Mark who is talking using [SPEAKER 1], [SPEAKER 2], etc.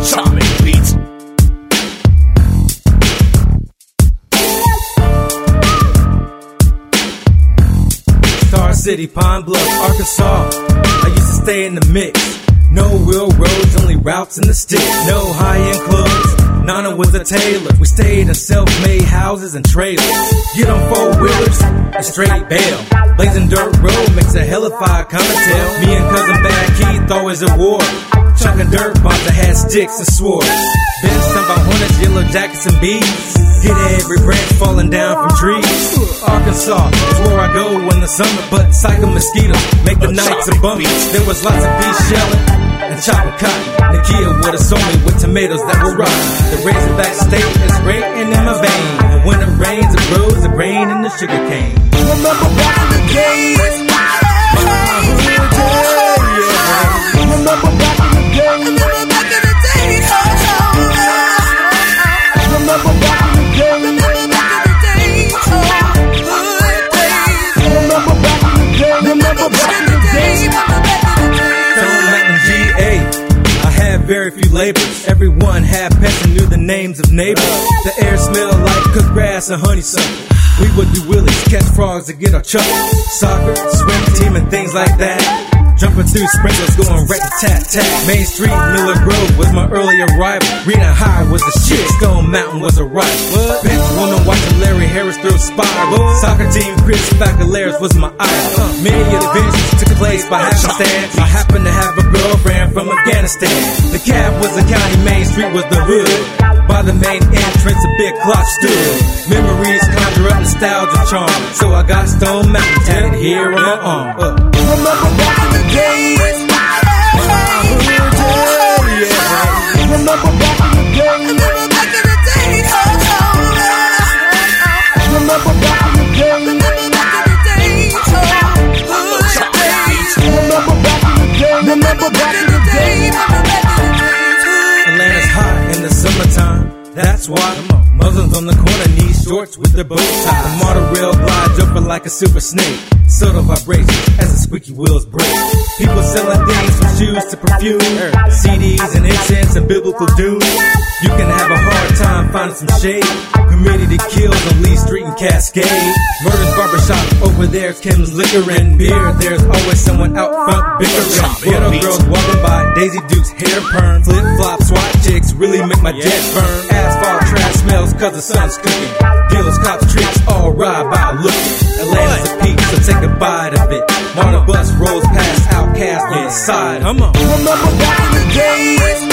[SPEAKER 1] Atomic Beats.
[SPEAKER 2] Star City, Pine Bluff, Arkansas. I used to stay in the mix. No real roads, only routes in the sticks. No high end clothes. Nana was a tailor. We stayed in self made houses and trailers. Get on four wheelers and straight bail. Blazing dirt road makes a hell of hellified cocktail. Me and cousin Bad Keith always at war. Chucking dirt bombs that had sticks and swords. Been some by hornets, yellow jackets and bees. Get every branch falling down from trees. Arkansas is where I go in the summer, but psycho mosquitoes make the oh, nights a bummer. There was lots of beef shelling and chopping cotton. Nakia would have sold me with tomatoes that were rotten. The Razorback state is raining in my vein. And when it rains, it grows, it rain in the sugar cane.
[SPEAKER 1] Remember back in the days. Remember back in the
[SPEAKER 2] very few labels. Everyone had pets and knew the names of neighbors. The air smelled like cooked grass and honeysuckle. We would do willies, catch frogs to get our chuckles. Soccer, swim team, and things like that. Jumping through sprinklers, going right to tat tat. Main Street, Miller Grove was my early arrival. Redan High was the shit. Stone Mountain was a rival. Bench woman watching Larry Harris throw spiral. Soccer team, Chris Facalaris was my idol. Many adventures took place by happenstance. I happened to have a girlfriend from Afghanistan. DeKalb was the county, Main Street was the hood. By the main entrance, a big clock stood. Memories conjure up nostalgia charm. So I got Stone Mountain here on my arm. Uh.
[SPEAKER 1] Remember back in the days.
[SPEAKER 2] That's why Muslims on the corner need shorts with their bow ties. The monorail glides over like a super snake. Subtle vibration as the squeaky wheels break. People selling things from shoes to perfume, CDs and incense and biblical doom. You can have a hard time finding some shade. Community kills on Lee Street and Cascade. Murder's barbershop over there's Kim's liquor and beer. There's always someone out front bickering. Ghetto girls walking by, Daisy Duke's hair perm, flip flop swat really make my jet burn. Asphalt trash smells cause the sun's cooking. Dealers, cops, tricks, all ride by looking. Atlanta's a peak, so take a bite of it. MARTA bus rolls past OutKast on the side. Come on.
[SPEAKER 1] Remember back in the days.